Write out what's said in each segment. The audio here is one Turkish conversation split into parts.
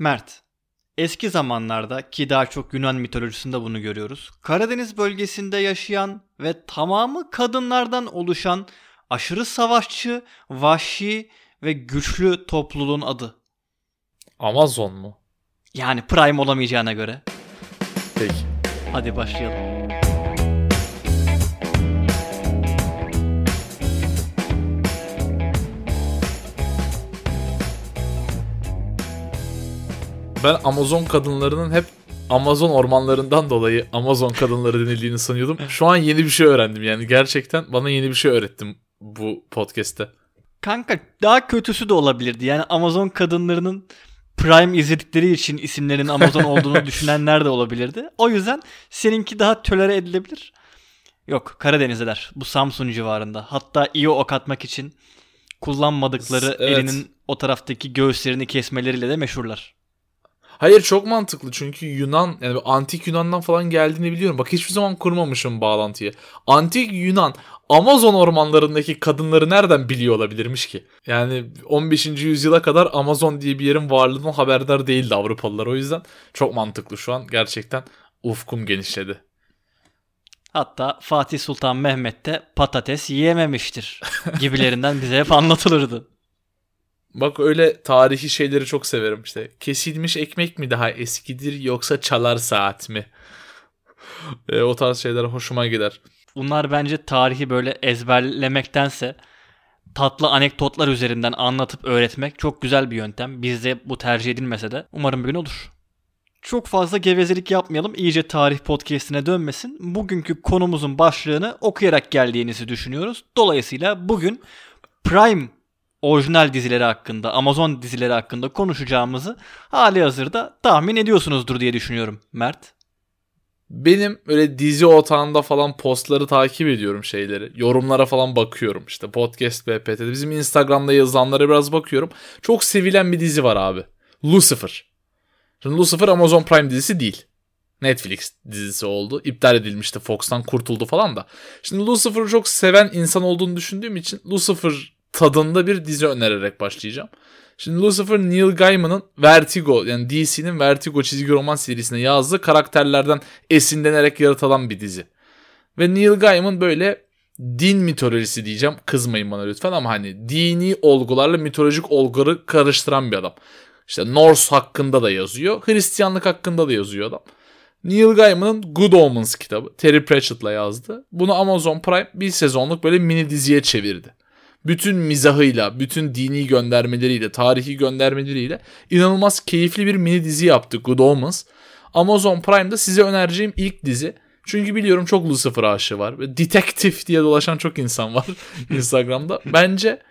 Mert, eski zamanlarda ki daha çok Yunan mitolojisinde bunu görüyoruz. Karadeniz bölgesinde yaşayan ve tamamı kadınlardan oluşan aşırı savaşçı, vahşi ve güçlü topluluğun adı. Amazon mu? Yani Prime olamayacağına göre. Peki. Hadi başlayalım. Ben Amazon kadınlarının hep Amazon ormanlarından dolayı Amazon kadınları denildiğini sanıyordum. Şu an yeni bir şey öğrendim yani gerçekten bana yeni bir şey öğrettim bu podcast'te. Kanka daha kötüsü de olabilirdi. Yani Amazon kadınlarının Prime izledikleri için isimlerin Amazon olduğunu düşünenler de olabilirdi. O yüzden seninki daha tölere edilebilir. Yok Karadeniz'deler. Bu Samsun civarında. Hatta iyi ok atmak için kullanmadıkları Evet. elinin o taraftaki göğüslerini kesmeleriyle de meşhurlar. Hayır çok mantıklı çünkü Yunan yani antik Yunan'dan falan geldiğini biliyorum. Bak hiçbir zaman kurmamışım bağlantıyı. Antik Yunan Amazon ormanlarındaki kadınları nereden biliyor olabilirmiş ki? Yani 15. yüzyıla kadar Amazon diye bir yerin varlığından haberdar değildi Avrupalılar. O yüzden çok mantıklı şu an. Gerçekten ufkum genişledi. Hatta Fatih Sultan Mehmet de patates yiyememiştir gibilerinden bize hep anlatılırdı. Bak öyle tarihi şeyleri çok severim işte. Kesilmiş ekmek mi daha eskidir yoksa çalar saat mi? E, o tarz şeyler hoşuma gider. Bunlar bence tarihi böyle ezberlemektense tatlı anekdotlar üzerinden anlatıp öğretmek çok güzel bir yöntem. Bizde bu tercih edilmese de umarım bir gün olur. Çok fazla gevezelik yapmayalım. iyice tarih podcastine dönmesin. Bugünkü konumuzun başlığını okuyarak geldiğinizi düşünüyoruz. Dolayısıyla bugün Prime orijinal dizileri hakkında, Amazon dizileri hakkında konuşacağımızı hali hazırda tahmin ediyorsunuzdur diye düşünüyorum. Mert. Benim öyle dizi otağında falan postları takip ediyorum şeyleri. Yorumlara falan bakıyorum işte podcast BPT'de. Bizim Instagram'da yazılanlara biraz bakıyorum. Çok sevilen bir dizi var abi. Lucifer. Şimdi Lucifer Amazon Prime dizisi değil. Netflix dizisi oldu. İptal edilmişti. Fox'tan kurtuldu falan da. Şimdi Lucifer'ı çok seven insan olduğunu düşündüğüm için Lucifer tadında bir dizi önererek başlayacağım. Şimdi Lucifer Neil Gaiman'ın Vertigo yani DC'nin Vertigo çizgi roman serisine yazdığı karakterlerden esinlenerek yaratılan bir dizi. Ve Neil Gaiman böyle din mitolojisi diyeceğim. Kızmayın bana lütfen ama hani dini olgularla mitolojik olguları karıştıran bir adam. İşte Norse hakkında da yazıyor. Hristiyanlık hakkında da yazıyor adam. Neil Gaiman'ın Good Omens kitabı. Terry Pratchett'la yazdı. Bunu Amazon Prime bir sezonluk böyle mini diziye çevirdi bütün mizahıyla, bütün dini göndermeleriyle, tarihi göndermeleriyle inanılmaz keyifli bir mini dizi yaptı Good Omens. Amazon Prime'da size önereceğim ilk dizi. Çünkü biliyorum çok Lucifer aşığı var. Ve Detective diye dolaşan çok insan var Instagram'da. Bence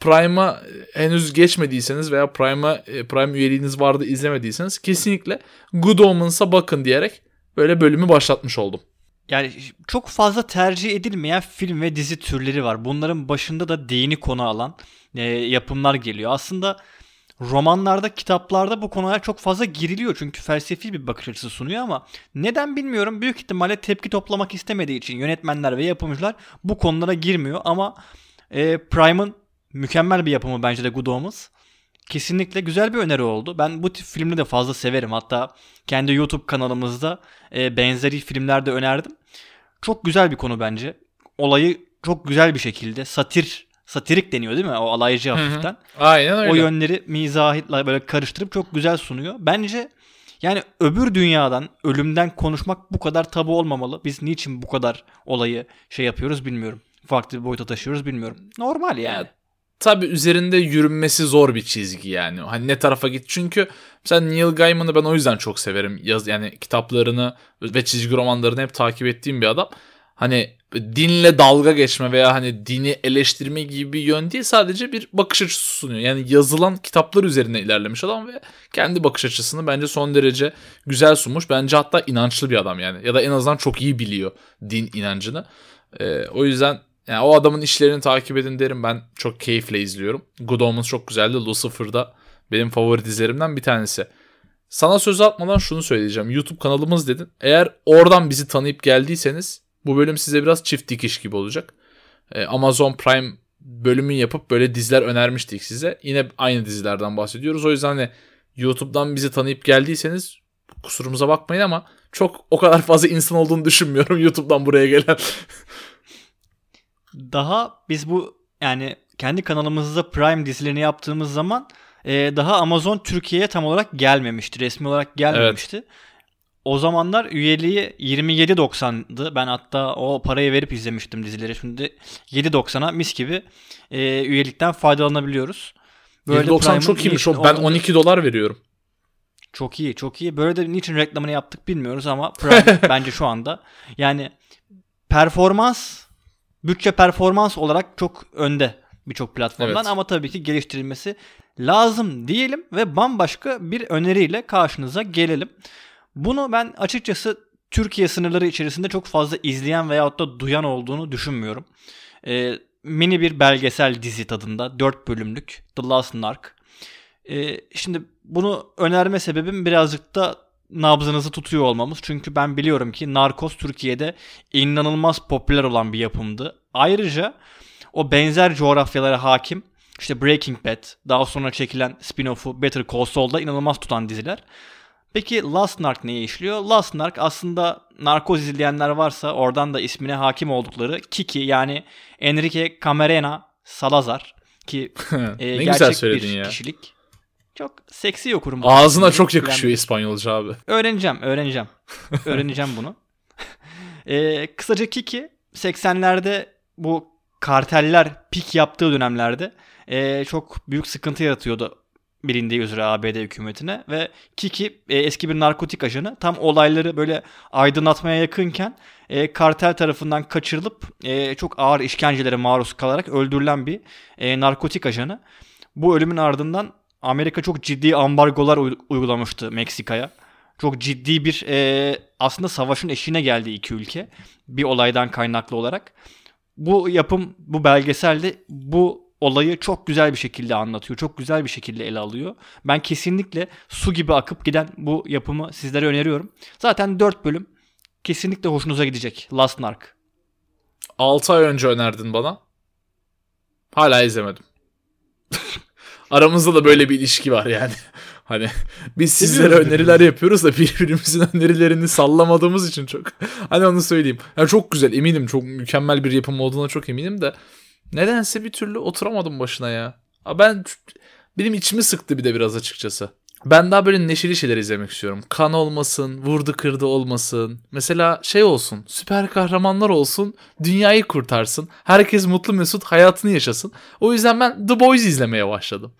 Prime'a henüz geçmediyseniz veya Prime'a e, Prime üyeliğiniz vardı izlemediyseniz kesinlikle Good Omens'a bakın diyerek böyle bölümü başlatmış oldum. Yani çok fazla tercih edilmeyen film ve dizi türleri var. Bunların başında da dini konu alan e, yapımlar geliyor. Aslında romanlarda, kitaplarda bu konuya çok fazla giriliyor. Çünkü felsefi bir bakış açısı sunuyor ama neden bilmiyorum. Büyük ihtimalle tepki toplamak istemediği için yönetmenler ve yapımcılar bu konulara girmiyor. Ama e, Prime'ın mükemmel bir yapımı bence de Good Omens. Kesinlikle güzel bir öneri oldu. Ben bu tip filmleri de fazla severim. Hatta kendi YouTube kanalımızda e, benzeri filmler de önerdim. Çok güzel bir konu bence. Olayı çok güzel bir şekilde satir satirik deniyor değil mi? O alaycı hafiften. Aynen öyle. O yönleri mizahla böyle karıştırıp çok güzel sunuyor. Bence yani öbür dünyadan, ölümden konuşmak bu kadar tabu olmamalı. Biz niçin bu kadar olayı şey yapıyoruz bilmiyorum. Farklı bir boyuta taşıyoruz bilmiyorum. Normal yani. Evet. Tabi üzerinde yürünmesi zor bir çizgi yani. Hani ne tarafa git çünkü mesela Neil Gaiman'ı ben o yüzden çok severim. Yaz yani kitaplarını ve çizgi romanlarını hep takip ettiğim bir adam. Hani dinle dalga geçme veya hani dini eleştirme gibi bir yön değil sadece bir bakış açısı sunuyor. Yani yazılan kitaplar üzerine ilerlemiş adam ve kendi bakış açısını bence son derece güzel sunmuş. Bence hatta inançlı bir adam yani. Ya da en azından çok iyi biliyor din inancını. Ee, o yüzden yani o adamın işlerini takip edin derim. Ben çok keyifle izliyorum. Good Omens çok güzeldi. Lucifer'da benim favori dizilerimden bir tanesi. Sana söz atmadan şunu söyleyeceğim. YouTube kanalımız dedin. Eğer oradan bizi tanıyıp geldiyseniz bu bölüm size biraz çift dikiş gibi olacak. Ee, Amazon Prime bölümü yapıp böyle diziler önermiştik size. Yine aynı dizilerden bahsediyoruz. O yüzden hani YouTube'dan bizi tanıyıp geldiyseniz kusurumuza bakmayın ama çok o kadar fazla insan olduğunu düşünmüyorum YouTube'dan buraya gelen. Daha biz bu yani kendi kanalımızda Prime dizilerini yaptığımız zaman e, daha Amazon Türkiye'ye tam olarak gelmemişti. Resmi olarak gelmemişti. Evet. O zamanlar üyeliği 27.90'dı. Ben hatta o parayı verip izlemiştim dizileri. Şimdi 7.90'a mis gibi e, üyelikten faydalanabiliyoruz. Böyle 7.90 çok iyiymiş. O. Ben 12 dolar veriyorum. Çok iyi, çok iyi. Böyle de niçin reklamını yaptık bilmiyoruz ama Prime bence şu anda yani performans, bütçe performans olarak çok önde birçok platformdan evet. ama tabii ki geliştirilmesi lazım diyelim ve bambaşka bir öneriyle karşınıza gelelim. Bunu ben açıkçası Türkiye sınırları içerisinde çok fazla izleyen veyahut da duyan olduğunu düşünmüyorum. Ee, mini bir belgesel dizi tadında 4 bölümlük The Last Narc. Ee, şimdi bunu önerme sebebim birazcık da nabzınızı tutuyor olmamız. Çünkü ben biliyorum ki Narcos Türkiye'de inanılmaz popüler olan bir yapımdı. Ayrıca o benzer coğrafyalara hakim işte Breaking Bad, daha sonra çekilen spin-off'u Better Call Saul'da inanılmaz tutan diziler. Peki Last Narc neye işliyor? Last Narc aslında narkoz izleyenler varsa oradan da ismine hakim oldukları Kiki yani Enrique Camarena Salazar ki e, gerçek bir ya. kişilik. Çok seksi okurum. Ağzına çok yakışıyor İspanyolca abi. Öğreneceğim, öğreneceğim. öğreneceğim bunu. e, kısaca Kiki 80'lerde bu karteller pik yaptığı dönemlerde e, çok büyük sıkıntı yaratıyordu bilindiği üzere ABD hükümetine ve Kiki e, eski bir narkotik ajanı tam olayları böyle aydınlatmaya yakınken e, kartel tarafından kaçırılıp e, çok ağır işkencelere maruz kalarak öldürülen bir e, narkotik ajanı. Bu ölümün ardından Amerika çok ciddi ambargolar uygulamıştı Meksika'ya. Çok ciddi bir e, aslında savaşın eşiğine geldi iki ülke bir olaydan kaynaklı olarak. Bu yapım, bu belgeselde bu olayı çok güzel bir şekilde anlatıyor. Çok güzel bir şekilde ele alıyor. Ben kesinlikle su gibi akıp giden bu yapımı sizlere öneriyorum. Zaten 4 bölüm kesinlikle hoşunuza gidecek. Last Narc. 6 ay önce önerdin bana. Hala izlemedim. Aramızda da böyle bir ilişki var yani. Hani biz sizlere öneriler yapıyoruz da birbirimizin önerilerini sallamadığımız için çok. Hani onu söyleyeyim. Yani çok güzel eminim çok mükemmel bir yapım olduğuna çok eminim de nedense bir türlü oturamadım başına ya. Ben benim içimi sıktı bir de biraz açıkçası. Ben daha böyle neşeli şeyler izlemek istiyorum. Kan olmasın, vurdu kırdı olmasın. Mesela şey olsun, süper kahramanlar olsun, dünyayı kurtarsın. Herkes mutlu mesut hayatını yaşasın. O yüzden ben The Boys izlemeye başladım.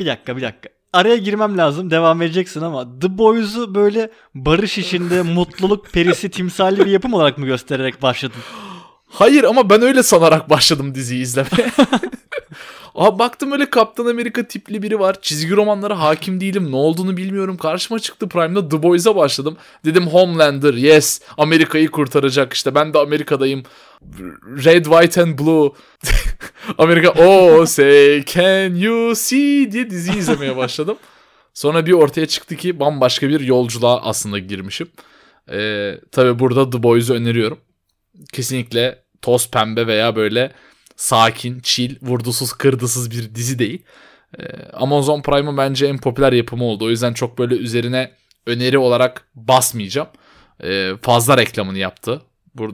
Bir dakika bir dakika. Araya girmem lazım devam edeceksin ama The Boys'u böyle barış içinde mutluluk perisi timsali bir yapım olarak mı göstererek başladın? Hayır ama ben öyle sanarak başladım diziyi izlemeye. Abi baktım öyle Kaptan Amerika tipli biri var. Çizgi romanlara hakim değilim. Ne olduğunu bilmiyorum. Karşıma çıktı Prime'da The Boys'a başladım. Dedim Homelander yes. Amerika'yı kurtaracak işte. Ben de Amerika'dayım. Red, White and Blue. Amerika oh say can you see diye dizi izlemeye başladım. Sonra bir ortaya çıktı ki bambaşka bir yolculuğa aslında girmişim. Ee, tabii burada The Boys'u öneriyorum. Kesinlikle toz pembe veya böyle sakin, chill, vurdusuz, kırdısız bir dizi değil. Ee, Amazon Prime'ın bence en popüler yapımı oldu. O yüzden çok böyle üzerine öneri olarak basmayacağım. Ee, fazla reklamını yaptı.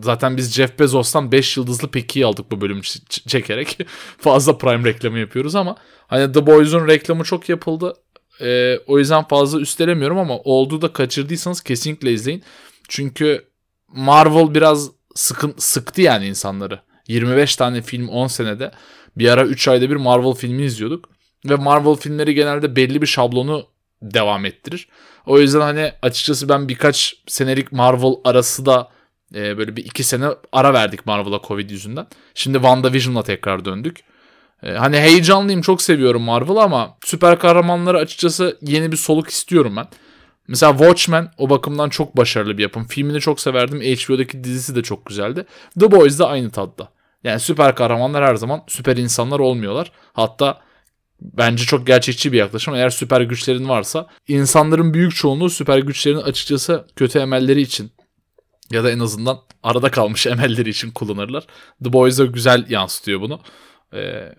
Zaten biz Jeff Bezos'tan 5 yıldızlı Peki'yi aldık bu bölüm çekerek. fazla Prime reklamı yapıyoruz ama hani The Boys'un reklamı çok yapıldı. Ee, o yüzden fazla üstelemiyorum ama olduğu da kaçırdıysanız kesinlikle izleyin. Çünkü Marvel biraz sıkın, sıktı yani insanları. 25 tane film 10 senede bir ara 3 ayda bir Marvel filmi izliyorduk. Ve Marvel filmleri genelde belli bir şablonu devam ettirir. O yüzden hani açıkçası ben birkaç senelik Marvel arası da e, böyle bir iki sene ara verdik Marvel'a Covid yüzünden. Şimdi WandaVision'la tekrar döndük. E, hani heyecanlıyım çok seviyorum Marvel ama süper kahramanları açıkçası yeni bir soluk istiyorum ben. Mesela Watchmen o bakımdan çok başarılı bir yapım. Filmini çok severdim. HBO'daki dizisi de çok güzeldi. The Boys da aynı tadda. Yani süper kahramanlar her zaman süper insanlar olmuyorlar. Hatta bence çok gerçekçi bir yaklaşım. Eğer süper güçlerin varsa insanların büyük çoğunluğu süper güçlerin açıkçası kötü emelleri için ya da en azından arada kalmış emelleri için kullanırlar. The Boys'a güzel yansıtıyor bunu. Ee,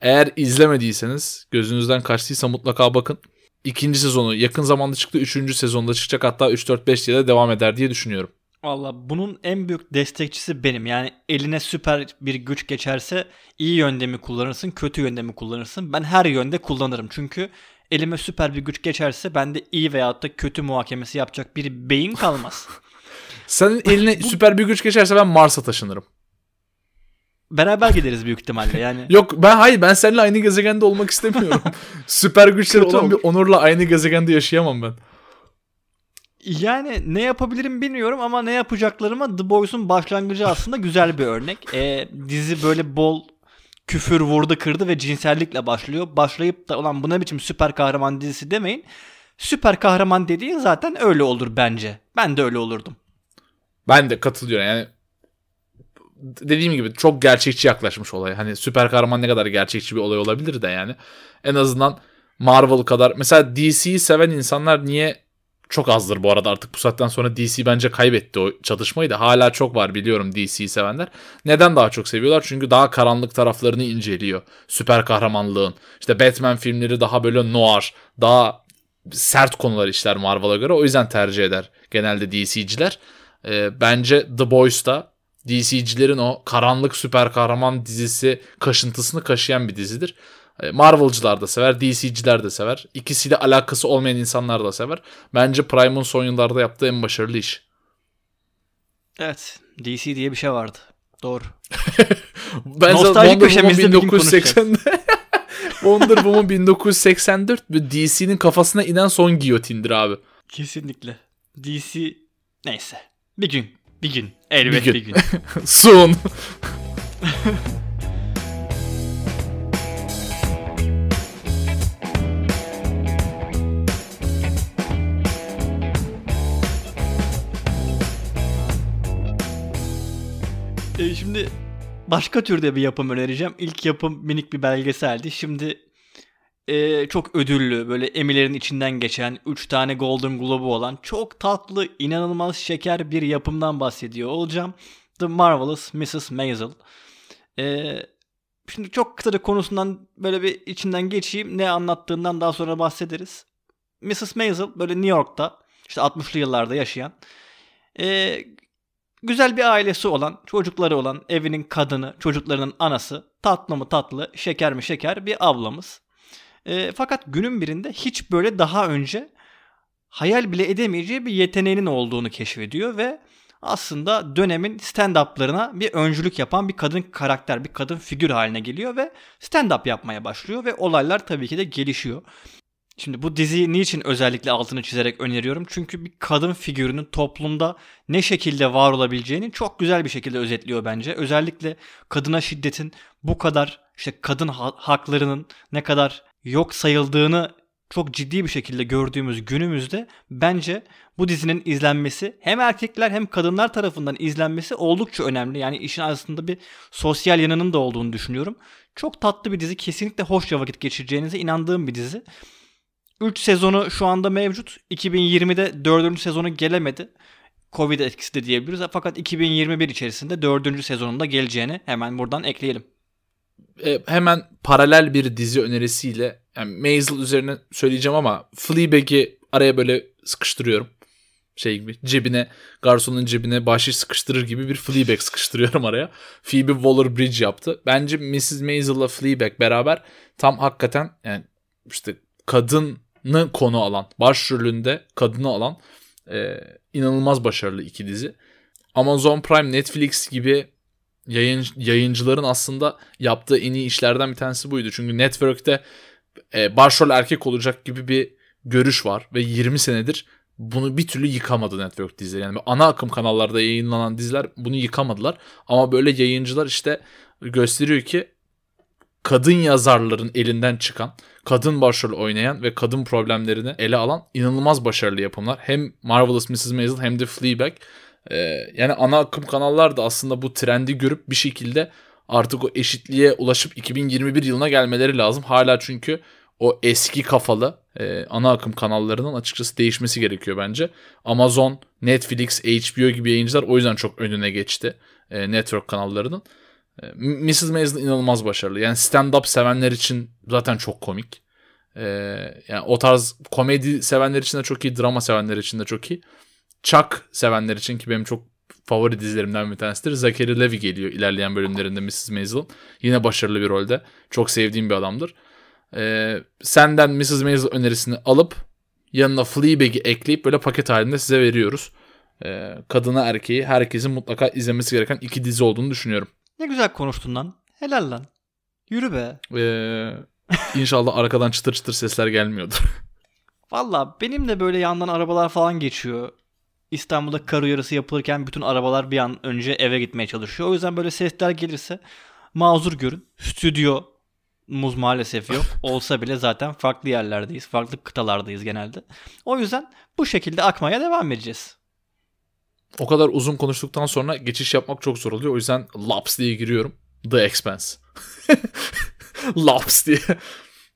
eğer izlemediyseniz gözünüzden kaçtıysa mutlaka bakın. İkinci sezonu yakın zamanda çıktı. Üçüncü sezonda çıkacak hatta 3-4-5 diye de devam eder diye düşünüyorum. Valla bunun en büyük destekçisi benim. Yani eline süper bir güç geçerse iyi yönde mi kullanırsın, kötü yönde mi kullanırsın? Ben her yönde kullanırım. Çünkü elime süper bir güç geçerse bende iyi veyahut da kötü muhakemesi yapacak bir beyin kalmaz. Senin eline süper bir güç geçerse ben Mars'a taşınırım. Beraber gideriz büyük ihtimalle yani. Yok ben hayır ben seninle aynı gezegende olmak istemiyorum. süper güçleri olan bir Onur'la aynı gezegende yaşayamam ben. Yani ne yapabilirim bilmiyorum ama ne yapacaklarıma The Boys'un başlangıcı aslında güzel bir örnek. Ee, dizi böyle bol küfür vurdu kırdı ve cinsellikle başlıyor. Başlayıp da olan buna biçim süper kahraman dizisi demeyin. Süper kahraman dediğin zaten öyle olur bence. Ben de öyle olurdum. Ben de katılıyorum yani dediğim gibi çok gerçekçi yaklaşmış olay. Hani süper kahraman ne kadar gerçekçi bir olay olabilir de yani. En azından Marvel kadar mesela DC'yi seven insanlar niye çok azdır bu arada artık bu saatten sonra DC bence kaybetti o çatışmayı da hala çok var biliyorum DC'yi sevenler. Neden daha çok seviyorlar? Çünkü daha karanlık taraflarını inceliyor. Süper kahramanlığın. İşte Batman filmleri daha böyle noir, daha sert konular işler Marvel'a göre. O yüzden tercih eder genelde DC'ciler. Ee, bence The Boys da DC'cilerin o karanlık süper kahraman dizisi kaşıntısını kaşıyan bir dizidir. Ee, Marvel'cılar da sever, DC'ciler de sever. İkisiyle alakası olmayan insanlar da sever. Bence Prime'ın son yıllarda yaptığı en başarılı iş. Evet. DC diye bir şey vardı. Doğru. Ben Nostaljik Wonder köşemizde Woman bir gün 1980 Wonder Woman 1984 ve DC'nin kafasına inen son giyotindir abi. Kesinlikle. DC neyse. Bir gün. Bir gün. Elbet Bir bir gün. gün. Soon. E, şimdi başka türde bir yapım önereceğim. İlk yapım minik bir belgeseldi. Şimdi e, çok ödüllü, böyle Emmy'lerin içinden geçen, 3 tane Golden Globe'u olan çok tatlı, inanılmaz şeker bir yapımdan bahsediyor olacağım. The Marvelous Mrs. Maisel. E, şimdi çok kısaca konusundan böyle bir içinden geçeyim. Ne anlattığından daha sonra bahsederiz. Mrs. Maisel böyle New York'ta işte 60'lı yıllarda yaşayan e, güzel bir ailesi olan, çocukları olan, evinin kadını, çocuklarının anası, tatlı mı tatlı, şeker mi şeker bir ablamız. E, fakat günün birinde hiç böyle daha önce hayal bile edemeyeceği bir yeteneğinin olduğunu keşfediyor ve aslında dönemin stand-up'larına bir öncülük yapan bir kadın karakter, bir kadın figür haline geliyor ve stand-up yapmaya başlıyor ve olaylar tabii ki de gelişiyor. Şimdi bu diziyi niçin özellikle altını çizerek öneriyorum? Çünkü bir kadın figürünün toplumda ne şekilde var olabileceğini çok güzel bir şekilde özetliyor bence. Özellikle kadına şiddetin bu kadar işte kadın ha- haklarının ne kadar yok sayıldığını çok ciddi bir şekilde gördüğümüz günümüzde bence bu dizinin izlenmesi hem erkekler hem kadınlar tarafından izlenmesi oldukça önemli. Yani işin aslında bir sosyal yanının da olduğunu düşünüyorum. Çok tatlı bir dizi. Kesinlikle hoşça vakit geçireceğinize inandığım bir dizi. 3 sezonu şu anda mevcut. 2020'de 4. sezonu gelemedi. Covid etkisi de diyebiliriz. Fakat 2021 içerisinde 4. sezonunda geleceğini hemen buradan ekleyelim. E, hemen paralel bir dizi önerisiyle yani Maisel üzerine söyleyeceğim ama Fleabag'i araya böyle sıkıştırıyorum. Şey gibi cebine garsonun cebine bahşiş sıkıştırır gibi bir Fleabag sıkıştırıyorum araya. Phoebe Waller-Bridge yaptı. Bence Mrs. Maisel'la Fleabag beraber tam hakikaten yani işte kadını konu alan, başrolünde kadını alan e, inanılmaz başarılı iki dizi. Amazon Prime, Netflix gibi yayın, yayıncıların aslında yaptığı en iyi işlerden bir tanesi buydu. Çünkü Network'te e, başrol erkek olacak gibi bir görüş var ve 20 senedir bunu bir türlü yıkamadı Network dizileri. Yani ana akım kanallarda yayınlanan diziler bunu yıkamadılar. Ama böyle yayıncılar işte gösteriyor ki kadın yazarların elinden çıkan, kadın başrol oynayan ve kadın problemlerini ele alan inanılmaz başarılı yapımlar. Hem Marvelous Mrs. Maisel hem de Fleabag. Ee, yani ana akım kanallar da aslında bu trendi görüp bir şekilde artık o eşitliğe ulaşıp 2021 yılına gelmeleri lazım. Hala çünkü o eski kafalı e, ana akım kanallarının açıkçası değişmesi gerekiyor bence. Amazon, Netflix, HBO gibi yayıncılar o yüzden çok önüne geçti e, network kanallarının. E, Mrs. Maisel inanılmaz başarılı. Yani stand-up sevenler için zaten çok komik. Ee, yani o tarz komedi sevenler için de çok iyi, drama sevenler için de çok iyi. Chuck sevenler için ki benim çok favori dizilerimden bir tanesidir. Zachary Levi geliyor ilerleyen bölümlerinde Mrs. Maisel'ın. Yine başarılı bir rolde. Çok sevdiğim bir adamdır. Ee, senden Mrs. Maisel önerisini alıp yanına Fleabag'i ekleyip böyle paket halinde size veriyoruz. Ee, kadına erkeği herkesin mutlaka izlemesi gereken iki dizi olduğunu düşünüyorum. Ne güzel konuştun lan. Helal lan. Yürü be. Ee, inşallah arkadan çıtır çıtır sesler gelmiyordur. Valla benim de böyle yandan arabalar falan geçiyor. İstanbul'da kar uyarısı yapılırken bütün arabalar bir an önce eve gitmeye çalışıyor. O yüzden böyle sesler gelirse mazur görün. Stüdyomuz maalesef yok. Olsa bile zaten farklı yerlerdeyiz. Farklı kıtalardayız genelde. O yüzden bu şekilde akmaya devam edeceğiz. O kadar uzun konuştuktan sonra geçiş yapmak çok zor oluyor. O yüzden Laps diye giriyorum. The Expense. Laps diye.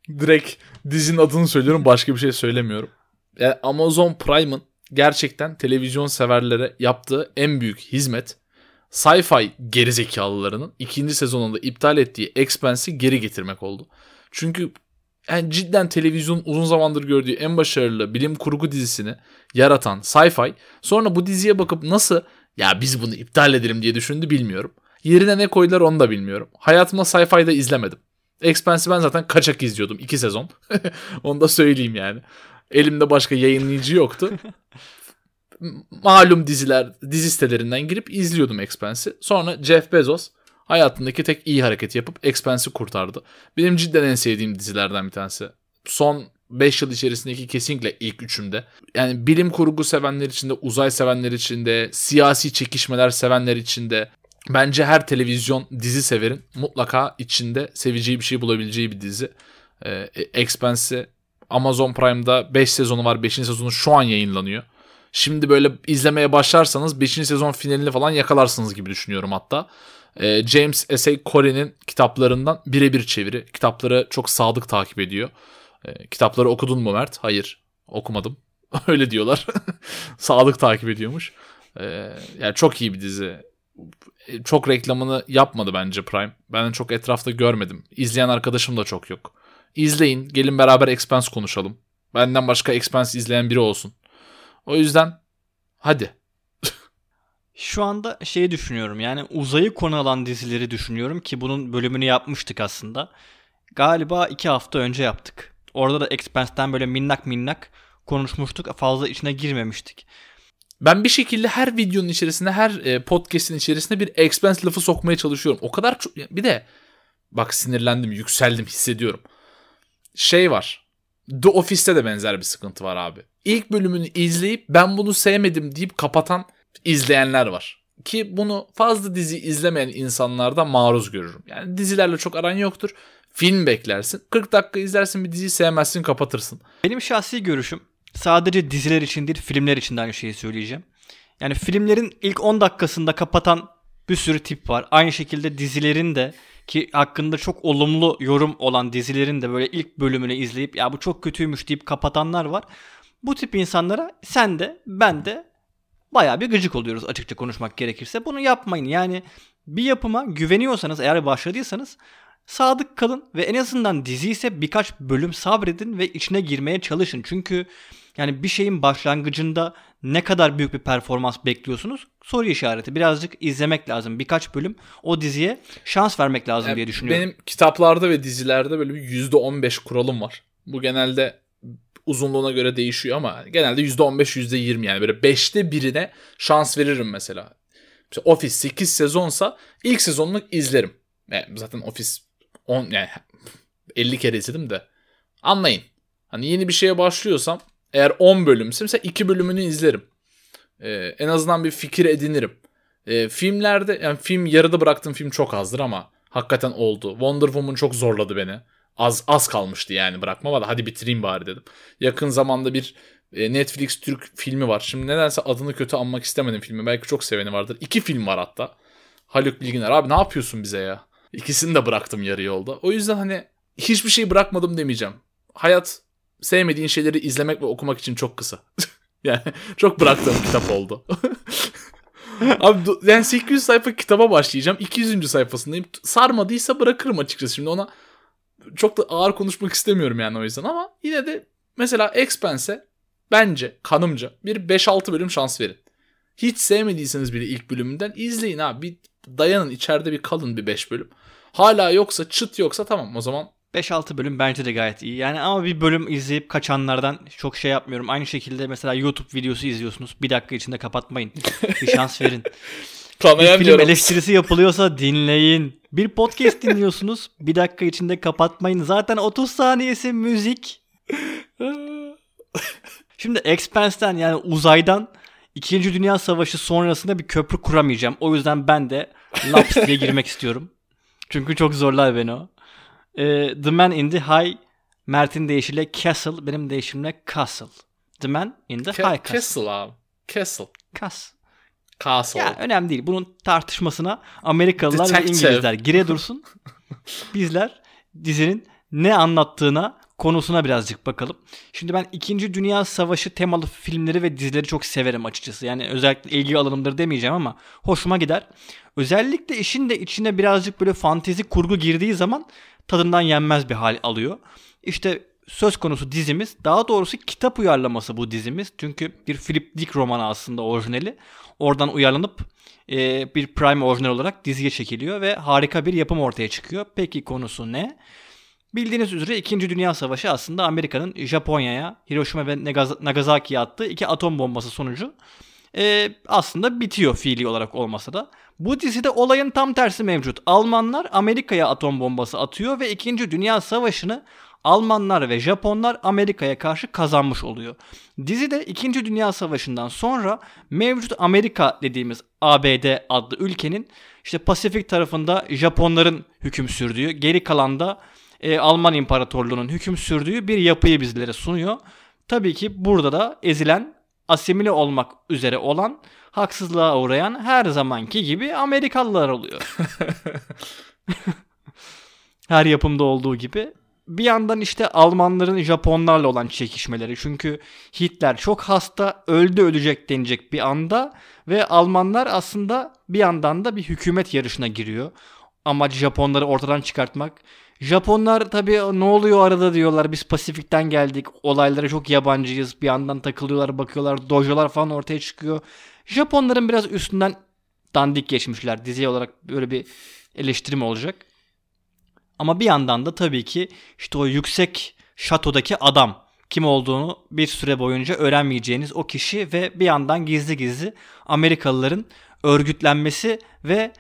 Direkt dizinin adını söylüyorum. Başka bir şey söylemiyorum. Yani Amazon Prime'ın gerçekten televizyon severlere yaptığı en büyük hizmet sci-fi gerizekalılarının ikinci sezonunda iptal ettiği Expanse'i geri getirmek oldu. Çünkü yani cidden televizyon uzun zamandır gördüğü en başarılı bilim kurgu dizisini yaratan sci-fi sonra bu diziye bakıp nasıl ya biz bunu iptal edelim diye düşündü bilmiyorum. Yerine ne koydular onu da bilmiyorum. Hayatımda sci-fi'da izlemedim. Expanse'i ben zaten kaçak izliyordum iki sezon. onu da söyleyeyim yani. Elimde başka yayınlayıcı yoktu. Malum diziler, dizi sitelerinden girip izliyordum Expanse'i. Sonra Jeff Bezos hayatındaki tek iyi hareket yapıp Expanse'i kurtardı. Benim cidden en sevdiğim dizilerden bir tanesi. Son 5 yıl içerisindeki kesinlikle ilk üçümde. Yani bilim kurgu sevenler için de, uzay sevenler için de, siyasi çekişmeler sevenler için de bence her televizyon dizi severin mutlaka içinde seveceği bir şey bulabileceği bir dizi. Ee, Expanse'i Amazon Prime'da 5 sezonu var. 5. sezonu şu an yayınlanıyor. Şimdi böyle izlemeye başlarsanız 5. sezon finalini falan yakalarsınız gibi düşünüyorum hatta. Ee, James S.A. Corey'nin kitaplarından birebir çeviri. Kitapları çok sadık takip ediyor. Ee, kitapları okudun mu Mert? Hayır. Okumadım. Öyle diyorlar. sadık takip ediyormuş. Ee, yani çok iyi bir dizi. Çok reklamını yapmadı bence Prime. Ben çok etrafta görmedim. İzleyen arkadaşım da çok yok. İzleyin. Gelin beraber Expanse konuşalım. Benden başka Expanse izleyen biri olsun. O yüzden hadi. Şu anda şeyi düşünüyorum yani uzayı konu alan dizileri düşünüyorum ki bunun bölümünü yapmıştık aslında. Galiba iki hafta önce yaptık. Orada da Expanse'den böyle minnak minnak konuşmuştuk. Fazla içine girmemiştik. Ben bir şekilde her videonun içerisinde, her e, podcast'in içerisinde bir Expanse lafı sokmaya çalışıyorum. O kadar çok... Bir de bak sinirlendim, yükseldim, hissediyorum. Şey var. The Office'te de benzer bir sıkıntı var abi. İlk bölümünü izleyip ben bunu sevmedim deyip kapatan izleyenler var. Ki bunu fazla dizi izlemeyen insanlarda maruz görürüm. Yani dizilerle çok aran yoktur. Film beklersin. 40 dakika izlersin bir diziyi sevmezsin kapatırsın. Benim şahsi görüşüm sadece diziler için değil filmler için de aynı şeyi söyleyeceğim. Yani filmlerin ilk 10 dakikasında kapatan bir sürü tip var. Aynı şekilde dizilerin de ki hakkında çok olumlu yorum olan dizilerin de böyle ilk bölümünü izleyip ya bu çok kötüymüş deyip kapatanlar var. Bu tip insanlara sen de ben de baya bir gıcık oluyoruz açıkça konuşmak gerekirse. Bunu yapmayın. Yani bir yapıma güveniyorsanız eğer başladıysanız sadık kalın ve en azından dizi ise birkaç bölüm sabredin ve içine girmeye çalışın. Çünkü yani bir şeyin başlangıcında ne kadar büyük bir performans bekliyorsunuz? Soru işareti. Birazcık izlemek lazım. Birkaç bölüm o diziye şans vermek lazım yani diye düşünüyorum. Benim kitaplarda ve dizilerde böyle bir %15 kuralım var. Bu genelde uzunluğuna göre değişiyor ama genelde %15 %20 yani böyle 5'te birine şans veririm mesela. Mesela Office 8 sezonsa ilk sezonunu izlerim. Yani zaten Office 10 yani 50 kere izledim de anlayın. Hani yeni bir şeye başlıyorsam eğer 10 bölümse mesela 2 bölümünü izlerim. Ee, en azından bir fikir edinirim. Ee, filmlerde yani film yarıda bıraktığım film çok azdır ama hakikaten oldu. Wonder Woman çok zorladı beni. Az az kalmıştı yani bırakmama da hadi bitireyim bari dedim. Yakın zamanda bir e, Netflix Türk filmi var. Şimdi nedense adını kötü anmak istemedim filmi. Belki çok seveni vardır. İki film var hatta. Haluk Bilginer abi ne yapıyorsun bize ya? İkisini de bıraktım yarı yolda. O yüzden hani hiçbir şey bırakmadım demeyeceğim. Hayat sevmediğin şeyleri izlemek ve okumak için çok kısa. yani çok bıraktığım kitap oldu. Abi yani 800 sayfa kitaba başlayacağım. 200. sayfasındayım. Sarmadıysa bırakırım açıkçası. Şimdi ona çok da ağır konuşmak istemiyorum yani o yüzden ama yine de mesela Expense'e bence kanımca bir 5-6 bölüm şans verin. Hiç sevmediyseniz bile ilk bölümünden izleyin abi. Bir dayanın içeride bir kalın bir 5 bölüm. Hala yoksa çıt yoksa tamam o zaman 5-6 bölüm bence de gayet iyi. Yani ama bir bölüm izleyip kaçanlardan çok şey yapmıyorum. Aynı şekilde mesela YouTube videosu izliyorsunuz. Bir dakika içinde kapatmayın. Bir şans verin. bir film eleştirisi yapılıyorsa dinleyin. Bir podcast dinliyorsunuz. Bir dakika içinde kapatmayın. Zaten 30 saniyesi müzik. Şimdi Expense'den yani uzaydan İkinci Dünya Savaşı sonrasında bir köprü kuramayacağım. O yüzden ben de laps diye girmek istiyorum. Çünkü çok zorlar beni o. Ee, the Man in the High Mert'in deyişiyle Castle, benim deyişimle Castle. The Man in the Ke- High Castle. Castle abi. Castle. Castle. Castle. Ya önemli değil. Bunun tartışmasına Amerikalılar ve Detective. İngilizler gire dursun. Bizler dizinin ne anlattığına konusuna birazcık bakalım. Şimdi ben 2. Dünya Savaşı temalı filmleri ve dizileri çok severim açıkçası. Yani özellikle ilgi alanımdır demeyeceğim ama hoşuma gider. Özellikle işin de içine birazcık böyle fantezi kurgu girdiği zaman tadından yenmez bir hal alıyor. İşte söz konusu dizimiz daha doğrusu kitap uyarlaması bu dizimiz. Çünkü bir Philip Dick romanı aslında orijinali. Oradan uyarlanıp e, bir prime orijinal olarak diziye çekiliyor ve harika bir yapım ortaya çıkıyor. Peki konusu ne? Bildiğiniz üzere 2. Dünya Savaşı aslında Amerika'nın Japonya'ya, Hiroşima ve Nagasaki'ye attığı iki atom bombası sonucu e, aslında bitiyor fiili olarak olmasa da. Bu dizide olayın tam tersi mevcut. Almanlar Amerika'ya atom bombası atıyor ve 2. Dünya Savaşı'nı Almanlar ve Japonlar Amerika'ya karşı kazanmış oluyor. Dizide 2. Dünya Savaşı'ndan sonra mevcut Amerika dediğimiz ABD adlı ülkenin işte Pasifik tarafında Japonların hüküm sürdüğü, geri kalanda e, Alman İmparatorluğu'nun hüküm sürdüğü bir yapıyı bizlere sunuyor. Tabii ki burada da ezilen, asimile olmak üzere olan, haksızlığa uğrayan her zamanki gibi Amerikalılar oluyor. her yapımda olduğu gibi. Bir yandan işte Almanların Japonlarla olan çekişmeleri. Çünkü Hitler çok hasta, öldü ölecek denecek bir anda ve Almanlar aslında bir yandan da bir hükümet yarışına giriyor. Amaç Japonları ortadan çıkartmak. Japonlar tabii ne oluyor arada diyorlar. Biz Pasifik'ten geldik. Olaylara çok yabancıyız. Bir yandan takılıyorlar, bakıyorlar. Dojolar falan ortaya çıkıyor. Japonların biraz üstünden dandik geçmişler. Dizi olarak böyle bir eleştirim olacak. Ama bir yandan da tabii ki işte o yüksek şatodaki adam kim olduğunu bir süre boyunca öğrenmeyeceğiniz o kişi ve bir yandan gizli gizli Amerikalıların örgütlenmesi ve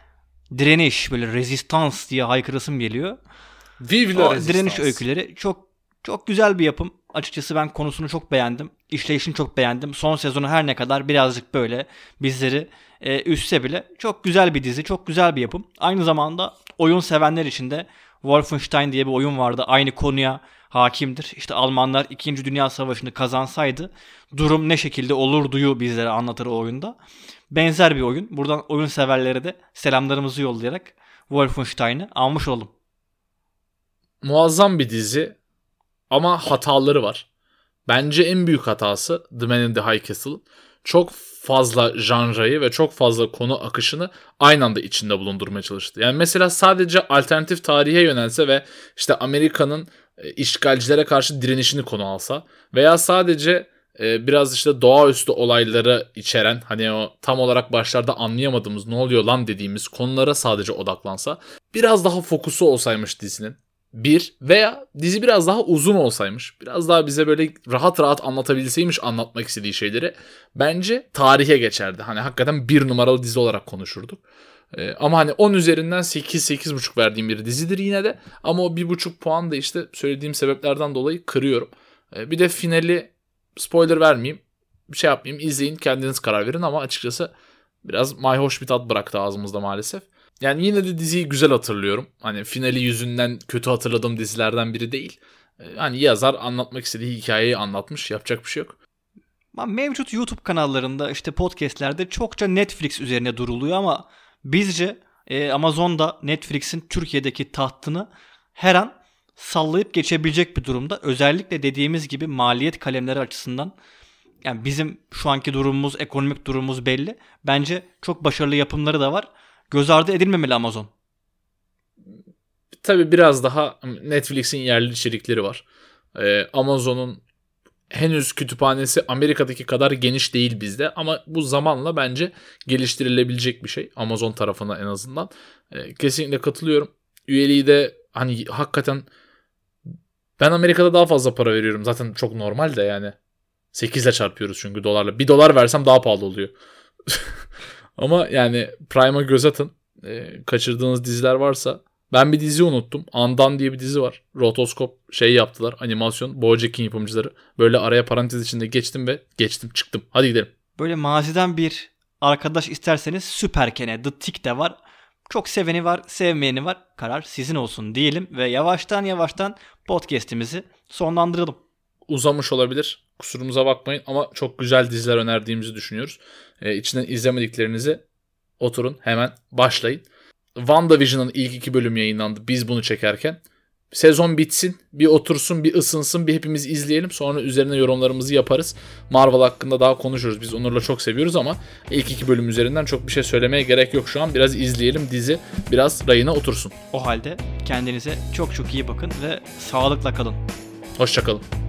direniş böyle rezistans diye haykırasım geliyor. Vive la O direniş öyküleri çok çok güzel bir yapım. Açıkçası ben konusunu çok beğendim. İşleyişini çok beğendim. Son sezonu her ne kadar birazcık böyle bizleri e, üstse bile çok güzel bir dizi, çok güzel bir yapım. Aynı zamanda oyun sevenler için de Wolfenstein diye bir oyun vardı. Aynı konuya hakimdir. İşte Almanlar 2. Dünya Savaşı'nı kazansaydı durum ne şekilde olurduyu bizlere anlatır o oyunda. Benzer bir oyun. Buradan oyun severlere de selamlarımızı yollayarak Wolfenstein'ı almış olalım. Muazzam bir dizi ama hataları var. Bence en büyük hatası The Man in the High Castle çok fazla janrayı ve çok fazla konu akışını aynı anda içinde bulundurmaya çalıştı. Yani mesela sadece alternatif tarihe yönelse ve işte Amerika'nın e, işgalcilere karşı direnişini konu alsa veya sadece e, biraz işte doğaüstü olayları içeren hani o tam olarak başlarda anlayamadığımız ne oluyor lan dediğimiz konulara sadece odaklansa biraz daha fokusu olsaymış dizinin bir veya dizi biraz daha uzun olsaymış, biraz daha bize böyle rahat rahat anlatabilseymiş anlatmak istediği şeyleri bence tarihe geçerdi. Hani hakikaten bir numaralı dizi olarak konuşurduk. Ee, ama hani 10 üzerinden 8-8,5 verdiğim bir dizidir yine de. Ama o 1,5 puan da işte söylediğim sebeplerden dolayı kırıyorum. Ee, bir de finali spoiler vermeyeyim. Bir şey yapmayayım. izleyin kendiniz karar verin ama açıkçası biraz mayhoş bir tat bıraktı ağzımızda maalesef. Yani yine de diziyi güzel hatırlıyorum. Hani finali yüzünden kötü hatırladığım dizilerden biri değil. Ee, Hani yazar anlatmak istediği hikayeyi anlatmış. Yapacak bir şey yok. Mevcut YouTube kanallarında işte podcastlerde çokça Netflix üzerine duruluyor ama bizce e, Amazon'da Netflix'in Türkiye'deki tahtını her an sallayıp geçebilecek bir durumda. Özellikle dediğimiz gibi maliyet kalemleri açısından yani bizim şu anki durumumuz, ekonomik durumumuz belli. Bence çok başarılı yapımları da var. Göz ardı edilmemeli Amazon. tabii biraz daha Netflix'in yerli içerikleri var. Ee, Amazon'un henüz kütüphanesi Amerika'daki kadar geniş değil bizde ama bu zamanla bence geliştirilebilecek bir şey Amazon tarafına en azından. Ee, kesinlikle katılıyorum. Üyeliği de hani hakikaten ben Amerika'da daha fazla para veriyorum. Zaten çok normal de yani. 8 ile çarpıyoruz çünkü dolarla. 1 dolar versem daha pahalı oluyor. Ama yani Prime'a göz atın. Ee, kaçırdığınız diziler varsa. Ben bir dizi unuttum. Andan diye bir dizi var. Rotoskop şey yaptılar. Animasyon. Bojack'in yapımcıları. Böyle araya parantez içinde geçtim ve geçtim çıktım. Hadi gidelim. Böyle maziden bir arkadaş isterseniz Süper Kene, The Tick de var. Çok seveni var, sevmeyeni var. Karar sizin olsun diyelim ve yavaştan yavaştan podcast'imizi sonlandıralım. Uzamış olabilir. Kusurumuza bakmayın ama çok güzel diziler önerdiğimizi düşünüyoruz. Ee, içinden izlemediklerinizi oturun hemen başlayın. WandaVision'ın ilk iki bölümü yayınlandı biz bunu çekerken. Sezon bitsin, bir otursun, bir ısınsın, bir hepimiz izleyelim. Sonra üzerine yorumlarımızı yaparız. Marvel hakkında daha konuşuruz. Biz Onur'la çok seviyoruz ama ilk iki bölüm üzerinden çok bir şey söylemeye gerek yok şu an. Biraz izleyelim dizi, biraz rayına otursun. O halde kendinize çok çok iyi bakın ve sağlıkla kalın. Hoşçakalın.